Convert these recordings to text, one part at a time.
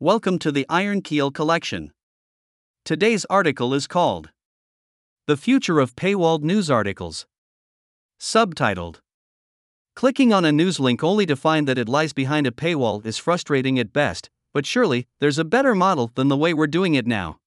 Welcome to the Iron Keel Collection. Today's article is called The Future of Paywalled News Articles. Subtitled Clicking on a news link only to find that it lies behind a paywall is frustrating at best, but surely, there's a better model than the way we're doing it now.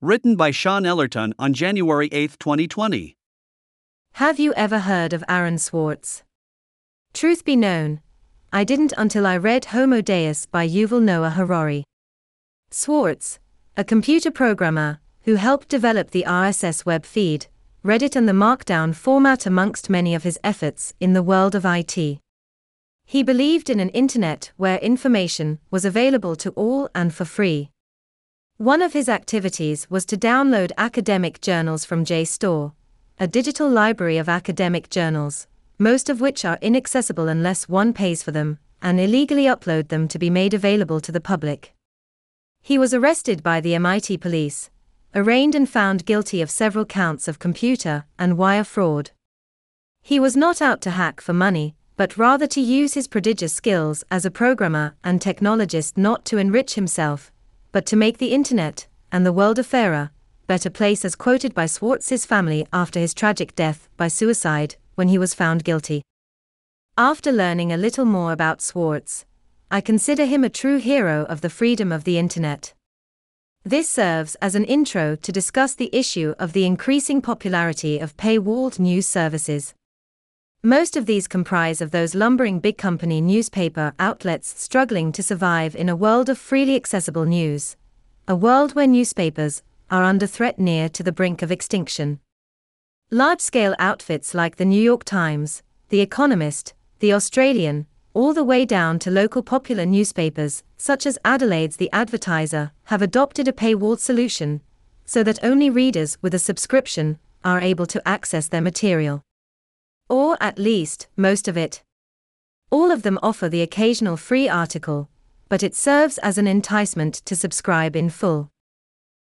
Written by Shôn Ellerton on January 8, 2020. Have you ever heard of Aaron Swartz? Truth be known, I didn't until I read Homo Deus by Yuval Noah Harari. Swartz, a computer programmer who helped develop the RSS web feed, Reddit, and the Markdown format amongst many of his efforts in the world of IT. He believed in an internet where information was available to all and for free. One of his activities was to download academic journals from JSTOR, a digital library of academic journals most of which are inaccessible unless one pays for them, and illegally upload them to be made available to the public. He was arrested by the MIT police, arraigned and found guilty of several counts of computer and wire fraud. He was not out to hack for money, but rather to use his prodigious skills as a programmer and technologist not to enrich himself, but to make the internet, and the world a fairer, better place as quoted by Swartz's family after his tragic death by suicide when he was found guilty. After learning a little more about Swartz, I consider him a true hero of the freedom of the Internet. This serves as an intro to discuss the issue of the increasing popularity of paywalled news services. Most of these comprise of those lumbering big company newspaper outlets struggling to survive in a world of freely accessible news, a world where newspapers are under threat near to the brink of extinction. Large scale outfits like the New York Times, The Economist, The Australian, all the way down to local popular newspapers, such as Adelaide's The Advertiser, have adopted a paywall solution, so that only readers with a subscription are able to access their material. Or at least, most of it. All of them offer the occasional free article, but it serves as an enticement to subscribe in full.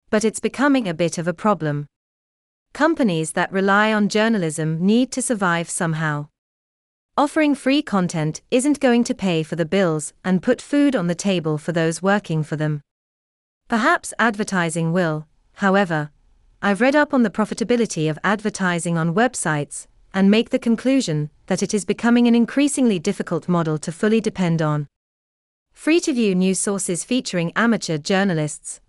But it's becoming a bit of a problem. Companies that rely on journalism need to survive somehow. Offering free content isn't going to pay for the bills and put food on the table for those working for them. Perhaps advertising will, however. I've read up on the profitability of advertising on websites and make the conclusion that it is becoming an increasingly difficult model to fully depend on. Free to view news sources featuring amateur journalists.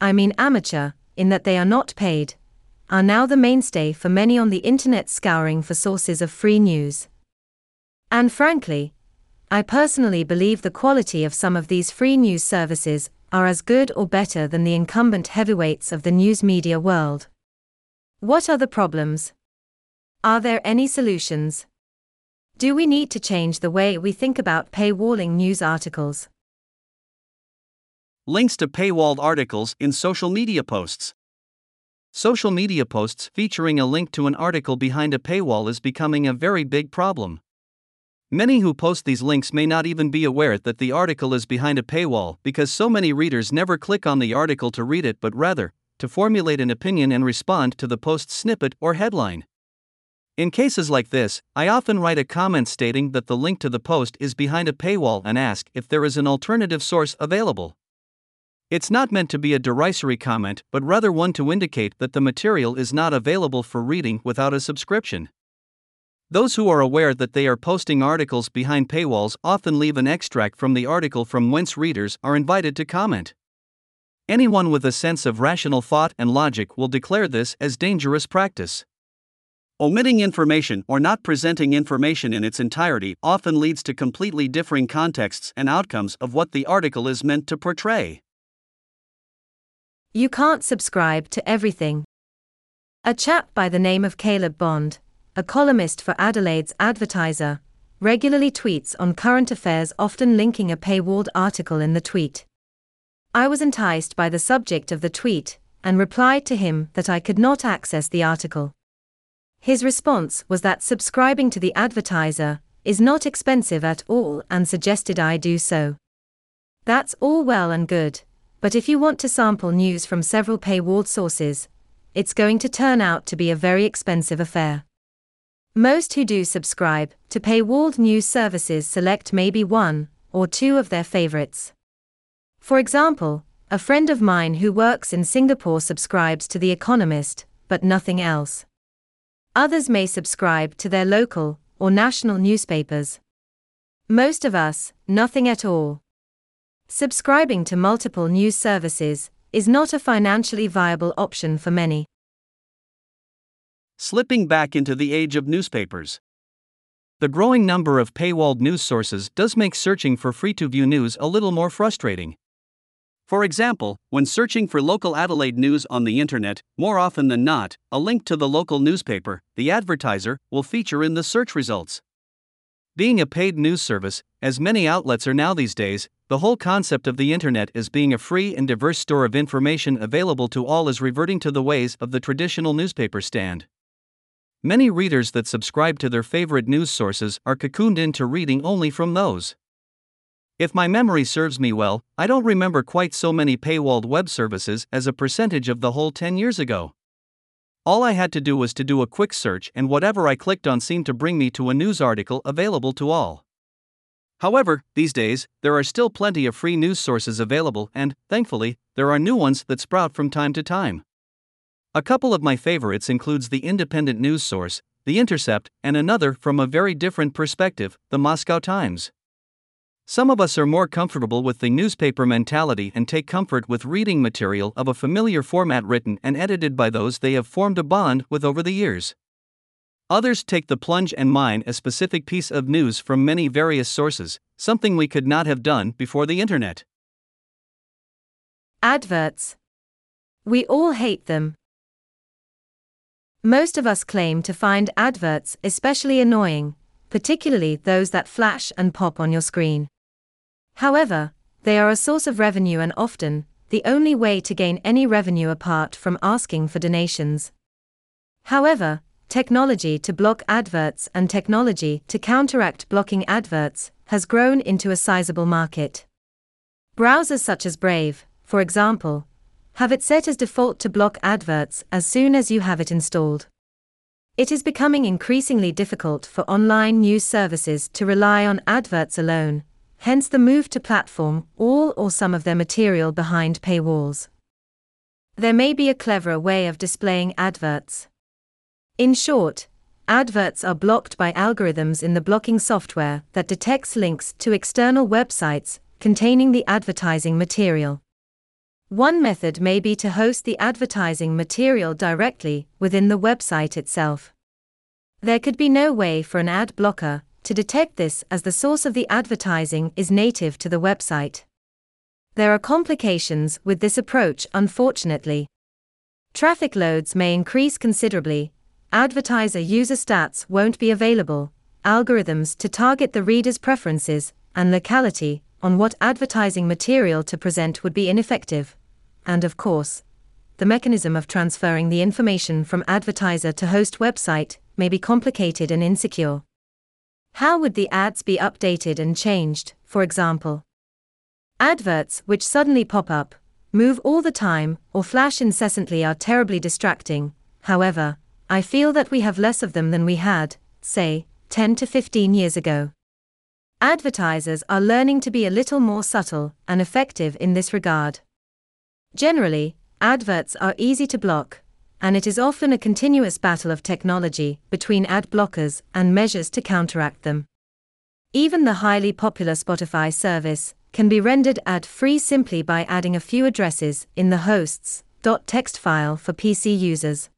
I mean amateur, in that they are not paid, are now the mainstay for many on the internet scouring for sources of free news. And frankly, I personally believe the quality of some of these free news services are as good or better than the incumbent heavyweights of the news media world. What are the problems? Are there any solutions? Do we need to change the way we think about paywalling news articles? Links to paywalled articles in social media posts. Social media posts featuring a link to an article behind a paywall is becoming a very big problem. Many who post these links may not even be aware that the article is behind a paywall because so many readers never click on the article to read it but rather, to formulate an opinion and respond to the post snippet or headline. In cases like this, I often write a comment stating that the link to the post is behind a paywall and ask if there is an alternative source available. It's not meant to be a derisory comment, but rather one to indicate that the material is not available for reading without a subscription. Those who are aware that they are posting articles behind paywalls often leave an extract from the article from whence readers are invited to comment. Anyone with a sense of rational thought and logic will declare this as dangerous practice. Omitting information or not presenting information in its entirety often leads to completely differing contexts and outcomes of what the article is meant to portray. You can't subscribe to everything. A chap by the name of Caleb Bond, a columnist for Adelaide's Advertiser, regularly tweets on current affairs, often linking a paywalled article in the tweet. I was enticed by the subject of the tweet and replied to him that I could not access the article. His response was that subscribing to the advertiser is not expensive at all and suggested I do so. That's all well and good, but if you want to sample news from several paywalled sources, it's going to turn out to be a very expensive affair. Most who do subscribe to paywalled news services select maybe one or two of their favorites. For example, a friend of mine who works in Singapore subscribes to The Economist, but nothing else. Others may subscribe to their local or national newspapers. Most of us, nothing at all. Subscribing to multiple news services is not a financially viable option for many. Slipping back into the age of newspapers. The growing number of paywalled news sources does make searching for free to view news a little more frustrating. For example, when searching for local Adelaide news on the internet, more often than not, a link to the local newspaper, the advertiser, will feature in the search results. Being a paid news service, as many outlets are now these days, the whole concept of the internet as being a free and diverse store of information available to all is reverting to the ways of the traditional newspaper stand. Many readers that subscribe to their favorite news sources are cocooned into reading only from those. If my memory serves me well, I don't remember quite so many paywalled web services as a percentage of the whole 10 years ago. All I had to do was to do a quick search, and whatever I clicked on seemed to bring me to a news article available to all. However, these days, there are still plenty of free news sources available, and, thankfully, there are new ones that sprout from time to time. A couple of my favorites includes the independent news source, The Intercept, and another from a very different perspective, the Moscow Times. Some of us are more comfortable with the newspaper mentality and take comfort with reading material of a familiar format written and edited by those they have formed a bond with over the years. Others take the plunge and mine a specific piece of news from many various sources, something we could not have done before the internet. Adverts. We all hate them. Most of us claim to find adverts especially annoying, particularly those that flash and pop on your screen. However, they are a source of revenue and often, the only way to gain any revenue apart from asking for donations. However, technology to block adverts and technology to counteract blocking adverts has grown into a sizable market. Browsers such as Brave, for example, have it set as default to block adverts as soon as you have it installed. It is becoming increasingly difficult for online news services to rely on adverts alone, hence the move to platform all or some of their material behind paywalls. There may be a cleverer way of displaying adverts. In short, adverts are blocked by algorithms in the blocking software that detects links to external websites containing the advertising material. One method may be to host the advertising material directly within the website itself. There could be no way for an ad blocker to detect this as the source of the advertising is native to the website. There are complications with this approach, unfortunately. Traffic loads may increase considerably, advertiser user stats won't be available, algorithms to target the reader's preferences and locality on what advertising material to present would be ineffective and of course, the mechanism of transferring the information from advertiser to host website may be complicated and insecure. How would the ads be updated and changed, for example? Adverts which suddenly pop up, move all the time, or flash incessantly are terribly distracting. However, I feel that we have less of them than we had, say, 10 to 15 years ago. Advertisers are learning to be a little more subtle and effective in this regard. Generally, adverts are easy to block, and it is often a continuous battle of technology between ad blockers and measures to counteract them. Even the highly popular Spotify service can be rendered ad free simply by adding a few addresses in the hosts.txt file for PC users.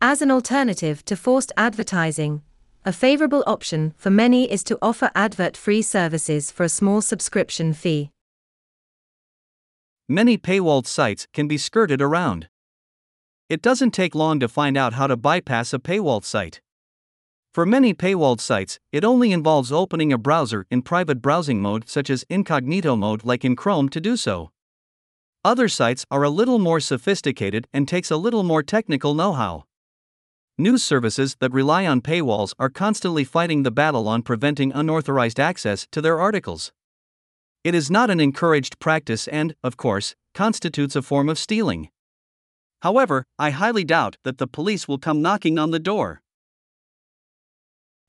As an alternative to forced advertising, a favorable option for many is to offer advert free services for a small subscription fee many paywalled sites can be skirted around. It doesn't take long to find out how to bypass a paywalled site. For many paywalled sites, it only involves opening a browser in private browsing mode, such as incognito mode, like in Chrome, to do so. Other sites are a little more sophisticated and takes a little more technical know-how. News services that rely on paywalls are constantly fighting the battle on preventing unauthorized access to their articles. It is not an encouraged practice and, of course, constitutes a form of stealing. However, I highly doubt that the police will come knocking on the door.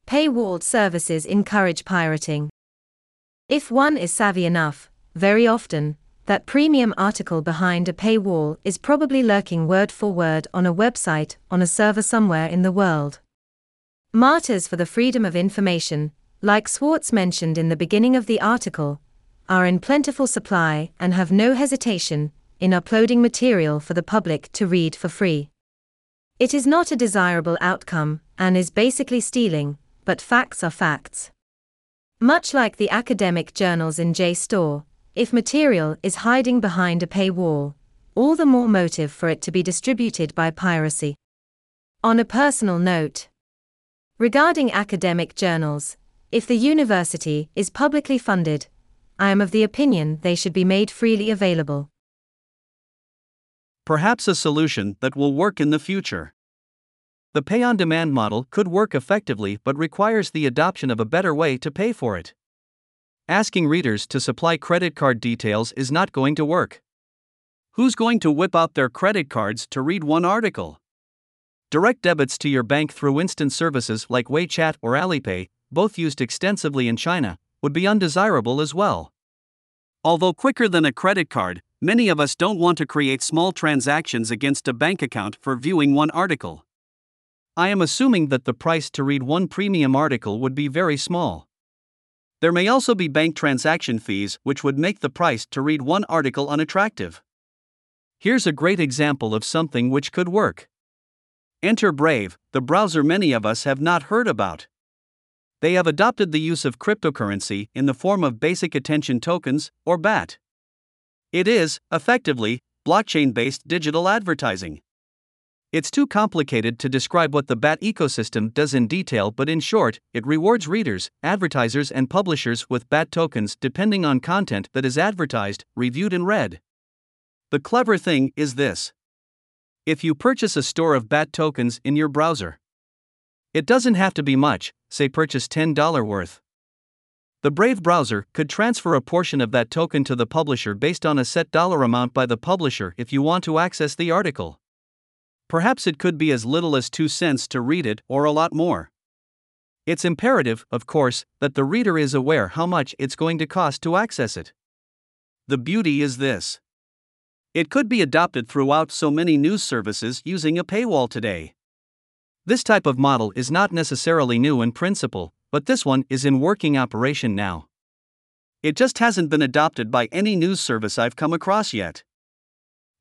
Paywalled services encourage pirating. If one is savvy enough, very often, that premium article behind a paywall is probably lurking word for word on a website on a server somewhere in the world. Martyrs for the freedom of information, like Swartz mentioned in the beginning of the article, are in plentiful supply and have no hesitation in uploading material for the public to read for free. It is not a desirable outcome and is basically stealing, but facts are facts. Much like the academic journals in JSTOR, if material is hiding behind a paywall, all the more motive for it to be distributed by piracy. On a personal note, regarding academic journals, if the university is publicly funded, I am of the opinion they should be made freely available. Perhaps a solution that will work in the future. The pay on demand model could work effectively but requires the adoption of a better way to pay for it. Asking readers to supply credit card details is not going to work. Who's going to whip out their credit cards to read one article? Direct debits to your bank through instant services like WeChat or Alipay, both used extensively in China, would be undesirable as well. Although quicker than a credit card, many of us don't want to create small transactions against a bank account for viewing one article. I am assuming that the price to read one premium article would be very small. There may also be bank transaction fees, which would make the price to read one article unattractive. Here's a great example of something which could work. Enter Brave, the browser many of us have not heard about. They have adopted the use of cryptocurrency in the form of Basic Attention Tokens, or BAT. It is, effectively, blockchain based digital advertising. It's too complicated to describe what the BAT ecosystem does in detail, but in short, it rewards readers, advertisers, and publishers with BAT tokens depending on content that is advertised, reviewed, and read. The clever thing is this if you purchase a store of BAT tokens in your browser, it doesn't have to be much, say purchase $10 worth. The Brave browser could transfer a portion of that token to the publisher based on a set dollar amount by the publisher if you want to access the article. Perhaps it could be as little as 2 cents to read it or a lot more. It's imperative, of course, that the reader is aware how much it's going to cost to access it. The beauty is this it could be adopted throughout so many news services using a paywall today. This type of model is not necessarily new in principle, but this one is in working operation now. It just hasn't been adopted by any news service I've come across yet.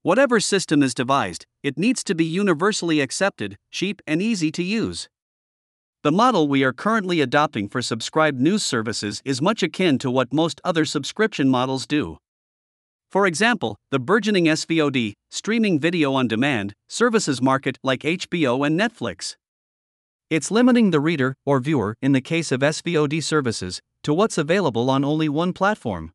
Whatever system is devised, it needs to be universally accepted, cheap, and easy to use. The model we are currently adopting for subscribed news services is much akin to what most other subscription models do. For example, the burgeoning SVOD, streaming video on demand, services market like HBO and Netflix. It's limiting the reader, or viewer, in the case of SVOD services, to what's available on only one platform.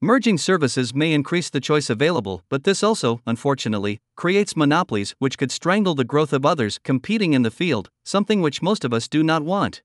Merging services may increase the choice available, but this also, unfortunately, creates monopolies which could strangle the growth of others competing in the field, something which most of us do not want.